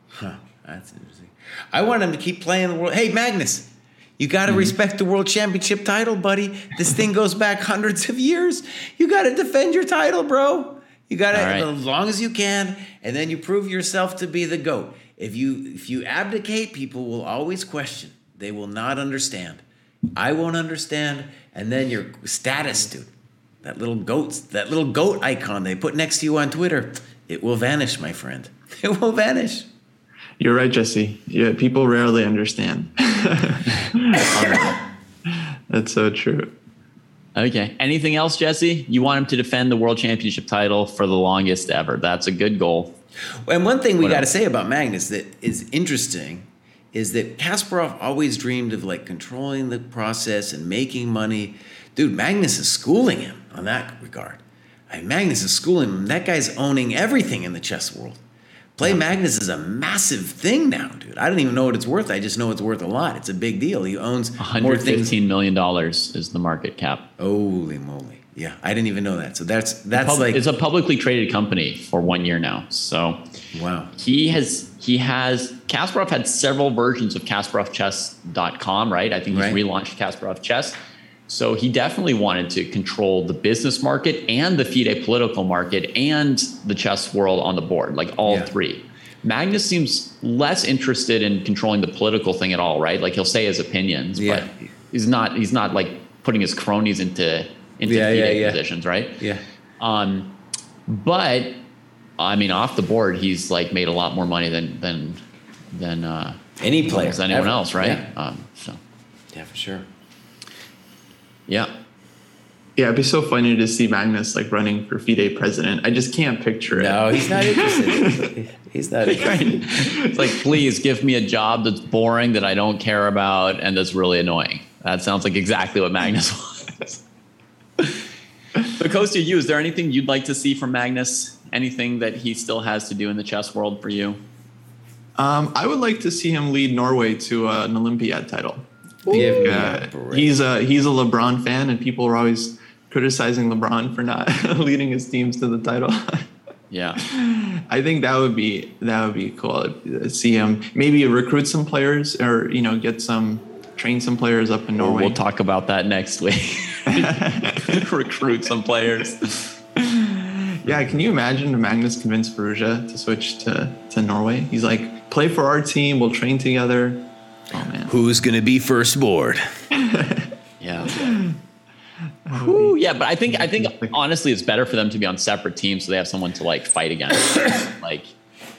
Speaker 3: Huh, that's interesting. I want him to keep playing the world. Hey, Magnus, you got to mm-hmm. respect the world championship title, buddy. This thing <laughs> goes back hundreds of years. You got to defend your title, bro. You got to
Speaker 1: right.
Speaker 3: as long as you can, and then you prove yourself to be the goat. If you if you abdicate, people will always question. They will not understand. I won't understand, and then your status, dude. That little goat, that little goat icon they put next to you on Twitter, it will vanish, my friend. <laughs> It will vanish.
Speaker 2: You're right, Jesse. Yeah, people rarely understand. <laughs> <laughs> That's so true.
Speaker 1: Okay. Anything else, Jesse? You want him to defend the world championship title for the longest ever. That's a good goal.
Speaker 3: And one thing we got to say about Magnus that is interesting is that Kasparov always dreamed of like controlling the process and making money. Dude, Magnus is schooling him on that regard. I mean, Magnus is schooling him. That guy's owning everything in the chess world. Play yeah. Magnus is a massive thing now, dude. I don't even know what it's worth. I just know it's worth a lot. It's a big deal. He owns
Speaker 1: $115 million is the market cap.
Speaker 3: Holy moly. Yeah, I didn't even know that. So that's that's Pub- like
Speaker 1: it's a publicly traded company for one year now. So
Speaker 3: wow,
Speaker 1: he has he has Kasparov had several versions of KasparovChess.com, right? I think he's right. relaunched Kasparov Chess. So he definitely wanted to control the business market and the FIDE political market and the chess world on the board, like all yeah. three. Magnus seems less interested in controlling the political thing at all, right? Like he'll say his opinions, yeah. but he's not he's not like putting his cronies into into yeah, FIDE yeah, positions, right?
Speaker 3: Yeah.
Speaker 1: Um, but I mean, off the board, he's like made a lot more money than than than uh,
Speaker 3: any player,
Speaker 1: than anyone ever. else, right? Um, so
Speaker 3: yeah, for sure.
Speaker 1: Yeah.
Speaker 2: Yeah, it'd be so funny to see Magnus like running for FIDE president. I just can't picture it.
Speaker 3: No, he's not interested. <laughs> he's not interested.
Speaker 1: it's <laughs> like, please give me a job that's boring, that I don't care about, and that's really annoying. That sounds like exactly what Magnus <laughs> wants. But Kostya, you, is there anything you'd like to see from Magnus? Anything that he still has to do in the chess world for you?
Speaker 2: Um, I would like to see him lead Norway to uh, an Olympiad title. Yeah, he's a he's a LeBron fan, and people are always criticizing LeBron for not <laughs> leading his teams to the title. <laughs>
Speaker 1: yeah,
Speaker 2: I think that would be that would be cool. See him maybe recruit some players, or you know, get some train some players up in Norway.
Speaker 1: We'll talk about that next week. <laughs> <laughs> recruit some players.
Speaker 2: Yeah, can you imagine Magnus convinced Firouzja to switch to, to Norway? He's like, play for our team, we'll train together.
Speaker 3: Oh man. Who's gonna be first board? <laughs>
Speaker 1: yeah. Whew, yeah, but I think I think <laughs> honestly, it's better for them to be on separate teams so they have someone to like fight against. like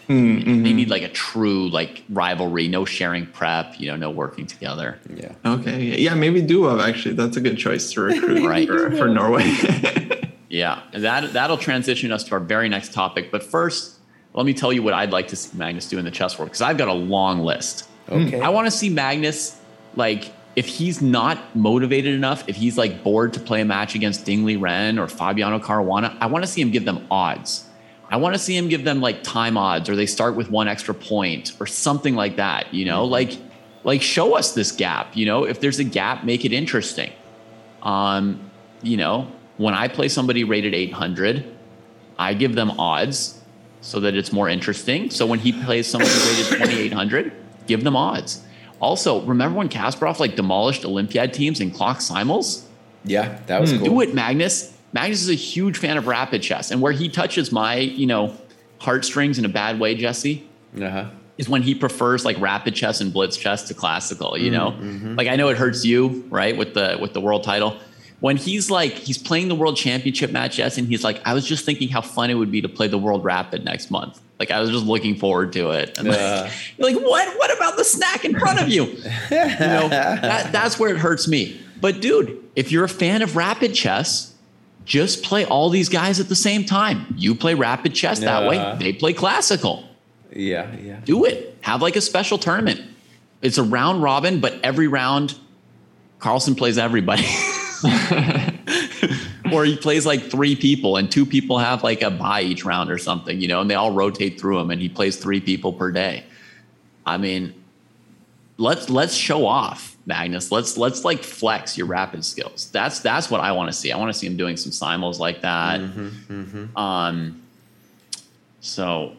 Speaker 1: mm-hmm. they need like a true like rivalry, no sharing prep, you know, no working together.
Speaker 3: Yeah.
Speaker 2: Okay. Yeah, maybe Dubov actually. That's a good choice to recruit <laughs> right. for, for Norway. <laughs>
Speaker 1: yeah, that that'll transition us to our very next topic. But first, let me tell you what I'd like to see Magnus do in the chess world because I've got a long list.
Speaker 3: Okay.
Speaker 1: I want to see Magnus like if he's not motivated enough, if he's like bored to play a match against Ding Liren or Fabiano Caruana, I want to see him give them odds. I want to see him give them like time odds or they start with one extra point or something like that, you know? Mm-hmm. Like like show us this gap, you know? If there's a gap, make it interesting. Um, you know, when I play somebody rated 800, I give them odds so that it's more interesting. So when he plays somebody rated <coughs> 2800, give them odds. Also, remember when Kasparov like demolished Olympiad teams in clock simul's?
Speaker 3: Yeah, that was mm, cool.
Speaker 1: Do it, Magnus. Magnus is a huge fan of rapid chess, and where he touches my, you know, heartstrings in a bad way, Jesse,
Speaker 3: uh-huh.
Speaker 1: is when he prefers like rapid chess and blitz chess to classical. You know, mm-hmm. like I know it hurts you, right, with the with the world title, when he's like he's playing the world championship match, yes, and he's like, I was just thinking how fun it would be to play the world rapid next month. Like I was just looking forward to it. And like, you're <laughs> like, what? What about the snack in front of you? <laughs> you know, that, that's where it hurts me. But dude, if you're a fan of rapid chess, just play all these guys at the same time. You play rapid chess that way. They play classical.
Speaker 3: Yeah, yeah.
Speaker 1: Do it. Have like a special tournament. It's a round robin, but every round, Carlsen plays everybody. <laughs> or he plays like three people and two people have like a buy each round or something, you know, and they all rotate through him and he plays three people per day. I mean, let's let's show off, Magnus. Let's let's like flex your rapid skills. That's that's what I want to see. I want to see him doing some simul's like that. Mm-hmm, mm-hmm. Um, so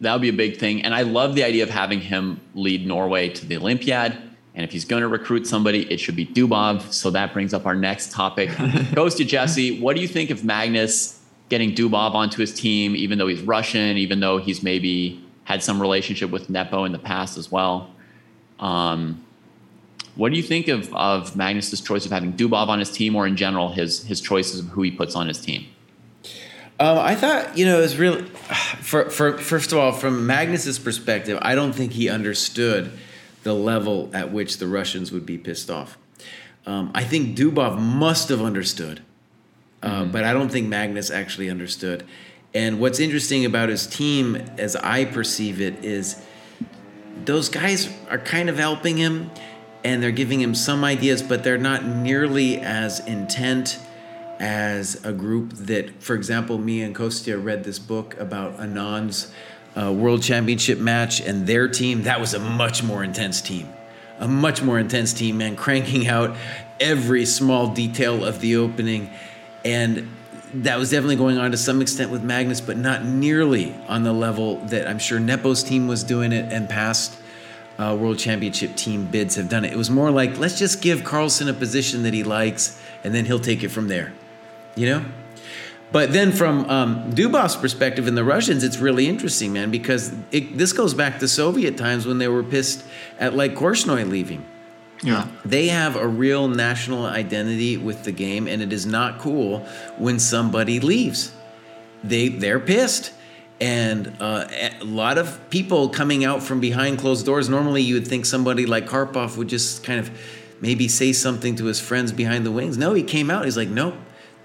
Speaker 1: that would be a big thing. And I love the idea of having him lead Norway to the Olympiad. And if he's going to recruit somebody, it should be Dubov. So that brings up our next topic. <laughs> Goes to Jesse. What do you think of Magnus getting Dubov onto his team, even though he's Russian, even though he's maybe had some relationship with Nepo in the past as well? Um, what do you think of, of Magnus's choice of having Dubov on his team or in general his, his choices of who he puts on his team?
Speaker 3: Um, I thought you know it was really for for first of all from Magnus's perspective, I don't think he understood the level at which the Russians would be pissed off. Um, I think Dubov must have understood, uh, but I don't think Magnus actually understood. And what's interesting about his team, as I perceive it, is those guys are kind of helping him and they're giving him some ideas, but they're not nearly as intent as a group that, for example, me and Kostya read this book about Anand's uh, world championship match and their team. That was a much more intense team. A much more intense team, man, cranking out every small detail of the opening. And that was definitely going on to some extent with Magnus, but not nearly on the level that I'm sure Nepo's team was doing it and past uh, world championship team bids have done it. It was more like, let's just give Carlsen a position that he likes, and then he'll take it from there. You know? But then from um, Dubov's perspective and the Russians, it's really interesting, man, because it, this goes back to Soviet times when they were pissed at like Korchnoi leaving.
Speaker 2: Yeah.
Speaker 3: They have a real national identity with the game, and it is not cool when somebody leaves. They they're pissed, and uh, a lot of people coming out from behind closed doors. Normally, you would think somebody like Karpov would just kind of maybe say something to his friends behind the wings. No, he came out. He's like, nope.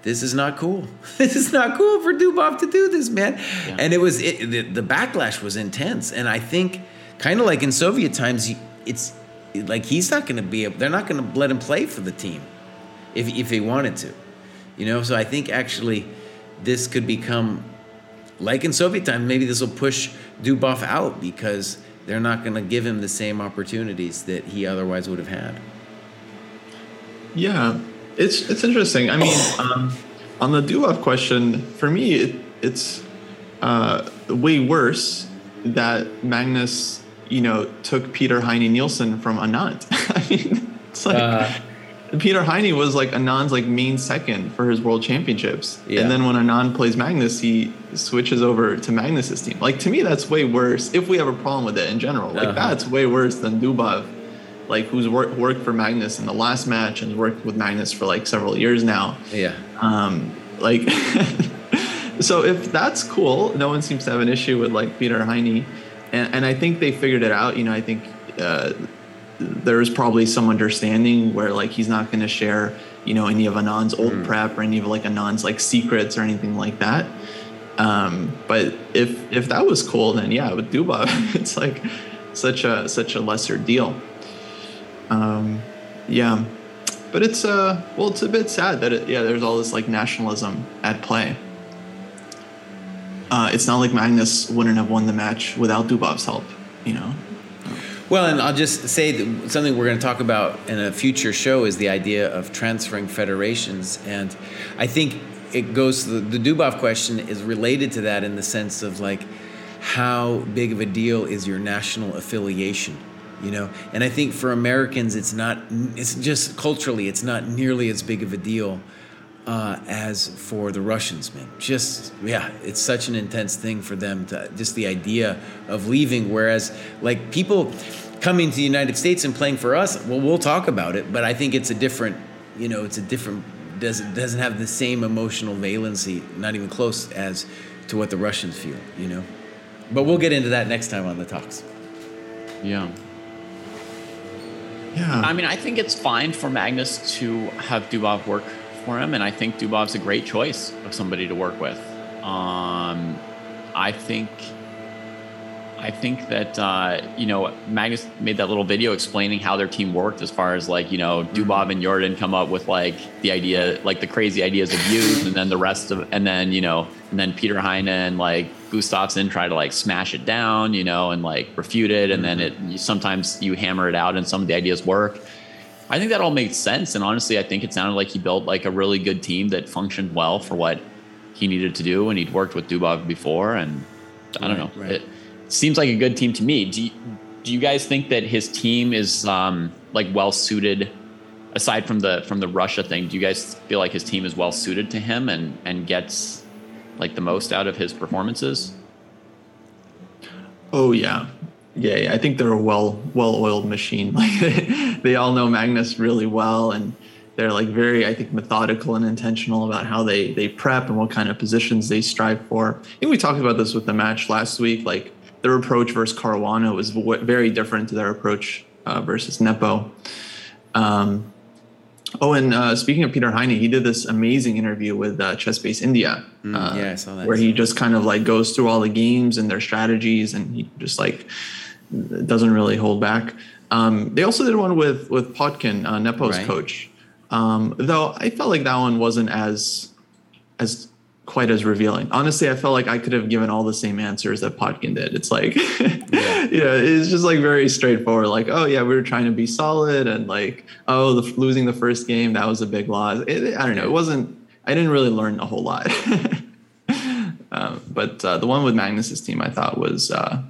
Speaker 3: This is not cool. <laughs> This is not cool for Dubov to do this, man.
Speaker 1: Yeah.
Speaker 3: And it was it, the, the backlash was intense, and I think kind of like in Soviet times, it's like he's not going to be. They're not going to let him play for the team if if he wanted to, you know. So I think actually this could become like in Soviet times. Maybe this will push Dubov out because they're not going to give him the same opportunities that he otherwise would have had.
Speaker 2: Yeah, it's it's interesting. I mean, <coughs> um, on the Dubov question, for me, it, it's uh, way worse that Magnus, you know, took Peter Heine Nielsen from Anand. <laughs> I mean, it's like
Speaker 3: Uh.
Speaker 2: Peter Heine was like Anand's like main second for his world championships,
Speaker 3: Yeah.
Speaker 2: and then when Anand plays Magnus, he switches over to Magnus's team. Like to me, that's way worse. If we have a problem with it in general, like
Speaker 3: Uh-huh.
Speaker 2: that's way worse than Dubov like who's wor- worked for Magnus in the last match and worked with Magnus for like several years now.
Speaker 3: Yeah.
Speaker 2: Um, like, <laughs> so if that's cool, no one seems to have an issue with like Peter Heine, and and I think they figured it out. You know, I think uh, there is probably some understanding where like he's not going to share you know any of Anand's old prep or any of like Anand's like secrets or anything like that. Um, but if if that was cool, then yeah, with Dubov, <laughs> it's like such a such a lesser deal. Um, yeah, but it's uh well, it's a bit sad that it, yeah, there's all this like nationalism at play. Uh, it's not like Magnus wouldn't have won the match without Dubov's help, you know.
Speaker 3: Well, and I'll just say that something we're going to talk about in a future show is the idea of transferring federations, and I think it goes. The, the Dubov question is related to that in the sense of like, how big of a deal is your national affiliation? You know, and I think for Americans, it's not. It's just culturally, it's not nearly as big of a deal uh, as for the Russians, man. Just yeah, it's such an intense thing for them to just the idea of leaving. Whereas like people coming to the United States and playing for us, well, we'll talk about it, but I think it's a different, you know, it's a different doesn't doesn't have the same emotional valency, not even close as to what the Russians feel, you know. But we'll get into that next time on the talks.
Speaker 1: Yeah.
Speaker 2: Yeah.
Speaker 1: I mean, I think it's fine for Magnus to have Dubov work for him, and I think Dubov's a great choice of somebody to work with. Um, I think, I think that uh, you know Magnus made that little video explaining how their team worked, as far as like you know Dubov and Jorden come up with like the idea, like the crazy ideas of views, and then the rest of, and then you know, and then Peter Heine and like Gustafsson try to like smash it down, you know, and like refute it, and then it sometimes you hammer it out, and some of the ideas work. I think that all made sense, and honestly, I think it sounded like he built like a really good team that functioned well for what he needed to do, and he'd worked with Dubov before, and I don't
Speaker 3: Right,
Speaker 1: know,
Speaker 3: right.
Speaker 1: it seems like a good team to me. Do you, do you guys think that his team is um, like well suited? Aside from the from the Russia thing, do you guys feel like his team is well suited to him and and gets like the most out of his performances?
Speaker 2: Oh yeah, yeah, yeah. I think they're a well well oiled machine. <laughs> Like they, they all know Magnus really well, and they're like very, I think, methodical and intentional about how they they prep and what kind of positions they strive for. I think we talked about this with the match last week. Like their approach versus Caruana was very different to their approach uh, versus Nepo. Um, oh, and uh, speaking of Peter Heine, he did this amazing interview with uh, ChessBase India.
Speaker 3: Mm,
Speaker 2: uh,
Speaker 3: yeah, I saw that.
Speaker 2: Where he just kind of like goes through all the games and their strategies, and he just like doesn't really hold back. Um, they also did one with with Potkin, uh, Nepo's
Speaker 3: Right.
Speaker 2: coach. Um, though I felt like that one wasn't as as quite as revealing. Honestly, I felt like I could have given all the same answers that Potkin did. It's like, <laughs> yeah, it's just like very straightforward. Like, oh yeah, we were trying to be solid, and like, oh, the, losing the first game that was a big loss. It, I don't know. It wasn't. I didn't really learn a whole lot. <laughs> um, but uh, the one with Magnus's team, I thought was uh,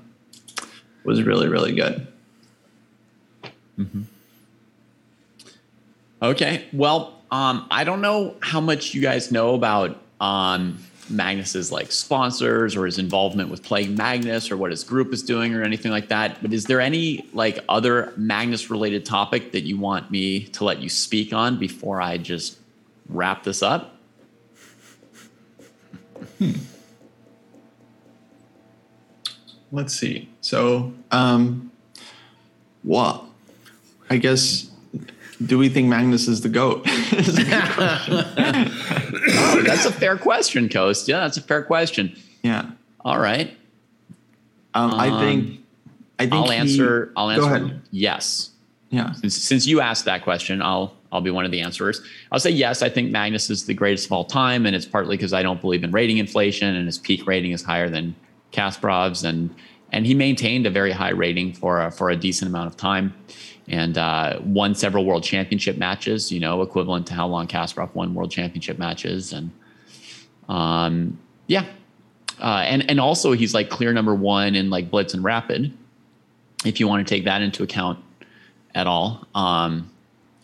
Speaker 2: was really really good.
Speaker 1: Okay. Well, um, I don't know how much you guys know about um, Magnus's like sponsors or his involvement with playing Magnus or what his group is doing or anything like that. But is there any like other Magnus related topic that you want me to let you speak on before I just wrap this up?
Speaker 2: Let's see. So, um, well, I guess. Do we think Magnus is the goat? Is a good question.
Speaker 1: Oh, that's a fair question, Coast. Yeah, that's a fair question.
Speaker 2: yeah.
Speaker 1: All right.
Speaker 2: Um, I
Speaker 1: Um,
Speaker 2: think. I think
Speaker 1: I'll
Speaker 2: he-
Speaker 1: answer. I'll answer. Yes.
Speaker 2: Yeah.
Speaker 1: Since, since you asked that question, I'll I'll be one of the answerers. I'll say yes. I think Magnus is the greatest of all time, and it's partly because I don't believe in rating inflation, and his peak rating is higher than Kasparov's, and and he maintained a very high rating for a, for a decent amount of time, and uh, won several world championship matches. You know, equivalent to how long Kasparov won world championship matches, and um, yeah, uh, and and also he's like clear number one in like blitz and rapid, if you want to take that into account at all. Um,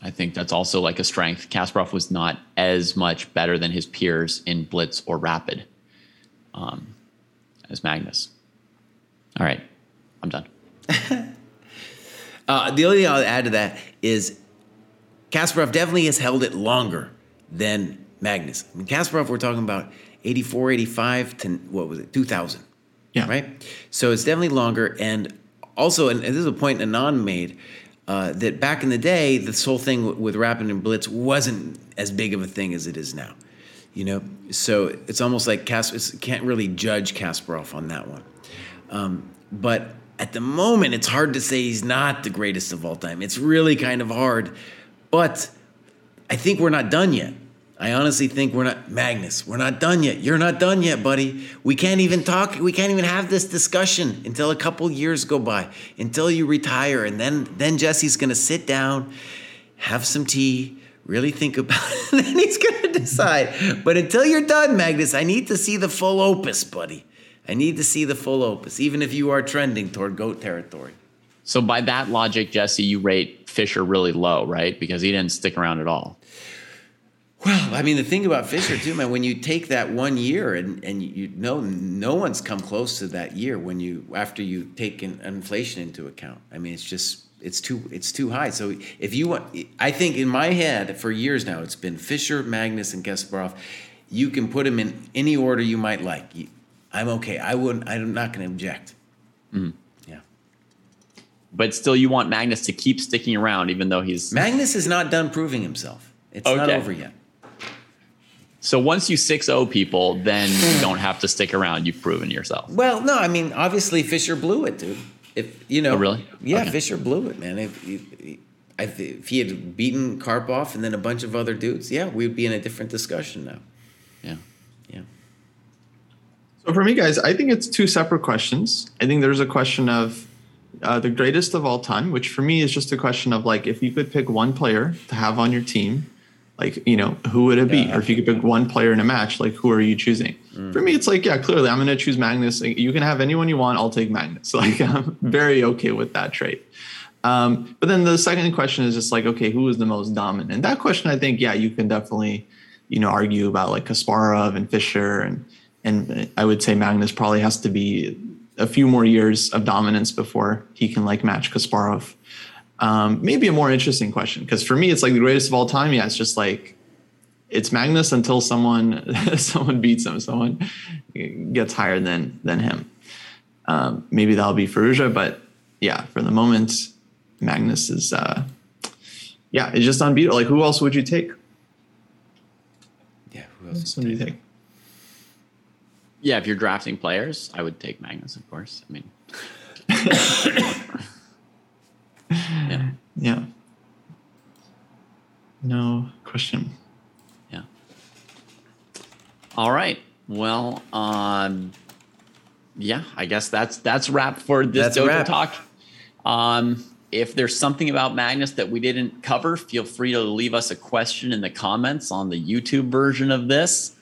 Speaker 1: I think that's also like a strength. Kasparov was not as much better than his peers in blitz or rapid um, as Magnus. All right, I'm done. <laughs>
Speaker 3: Uh, the only thing I'll add to that is Kasparov definitely has held it longer than Magnus. I mean, Kasparov, we're talking about 84, 85 to what was it, 2000.
Speaker 2: Yeah.
Speaker 3: Right? So it's definitely longer. And also, and this is a point Anand made, uh, that back in the day, this whole thing with, with Rapid and Blitz wasn't as big of a thing as it is now. You know, so it's almost like Kas can't really judge Kasparov on that one. Um, but at the moment, it's hard to say he's not the greatest of all time. It's really kind of hard. But I think we're not done yet. I honestly think we're not Magnus. We're not done yet. You're not done yet, buddy. We can't even talk. We can't even have this discussion until a couple years go by, until you retire, and then then Jesse's gonna sit down, have some tea, really think about <laughs> it, and then he's gonna decide. But until you're done, Magnus, I need to see the full opus, buddy. I need to see the full opus, even if you are trending toward goat territory.
Speaker 1: So by that logic, Jesse, you rate Fischer really low, right? Because he didn't stick around at all.
Speaker 3: Well, I mean, the thing about Fischer too, man, when you take that one year and, and you know no one's come close to that year when you after you take in, inflation into account. I mean, it's just it's too it's too high. So if you want, I think in my head for years now, it's been Fischer, Magnus, and Kasparov. You can put them in any order you might like. I'm okay. I wouldn't. I'm not going to object. Mm-hmm. Yeah.
Speaker 1: But still, you want Magnus to keep sticking around, even though he's.
Speaker 3: Magnus is not done proving himself. It's not over yet.
Speaker 1: So once you 6 0 people, then you don't have to stick around. You've proven yourself.
Speaker 3: Well, no, I mean, obviously Fischer blew it, dude. If you know,
Speaker 1: Oh, really?
Speaker 3: Yeah,
Speaker 1: Okay.
Speaker 3: Fischer blew it, man. If, if, if he had beaten Karpov and then a bunch of other dudes, yeah, we'd be in a different discussion now.
Speaker 1: Yeah.
Speaker 3: Yeah.
Speaker 2: So for me, guys, I think it's two separate questions. I think there's a question of uh, the greatest of all time, which for me is just a question of like if you could pick one player to have on your team, like you know who would it be? Or if you could pick one player in a match, like who are you choosing? For me, it's like yeah, clearly I'm going to choose Magnus. You can have anyone you want. I'll take Magnus. <laughs> Like I'm very okay with that trade. Um, but then the second question is just like, okay, who is the most dominant? And that question, I think, yeah, you can definitely, you know, argue about like Kasparov and Fischer, and and I would say Magnus probably has to be a few more years of dominance before he can like match Kasparov. Um, maybe a more interesting question because for me, it's like the greatest of all time. Yeah, it's just like it's Magnus until someone <laughs> someone beats him, someone gets higher than than him. Um, maybe that'll be Firouzja, but yeah, for the moment, Magnus is uh, yeah, it's just unbeatable. Like, who else would you take?
Speaker 3: Yeah, who
Speaker 2: Who
Speaker 3: else?
Speaker 2: else would you take?
Speaker 1: Yeah, if you're drafting players, I would take Magnus, of course. I mean, yeah,
Speaker 2: Yeah. No question.
Speaker 1: yeah. All right. Well, um, yeah, I guess that's that's wrap for this
Speaker 3: That's
Speaker 1: Dojo talk. Um, if there's something about Magnus that we didn't cover, feel free to leave us a question in the comments on the YouTube version of this.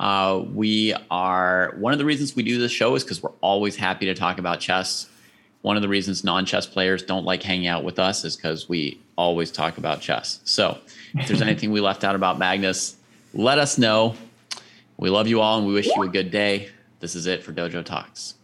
Speaker 1: Uh, we are one of the reasons we do this show is because we're always happy to talk about chess. One of the reasons non-chess players don't like hanging out with us is because we always talk about chess. So, if there's <laughs> anything we left out about Magnus, let us know. We love you all and we wish you a good day. This is it for Dojo Talks.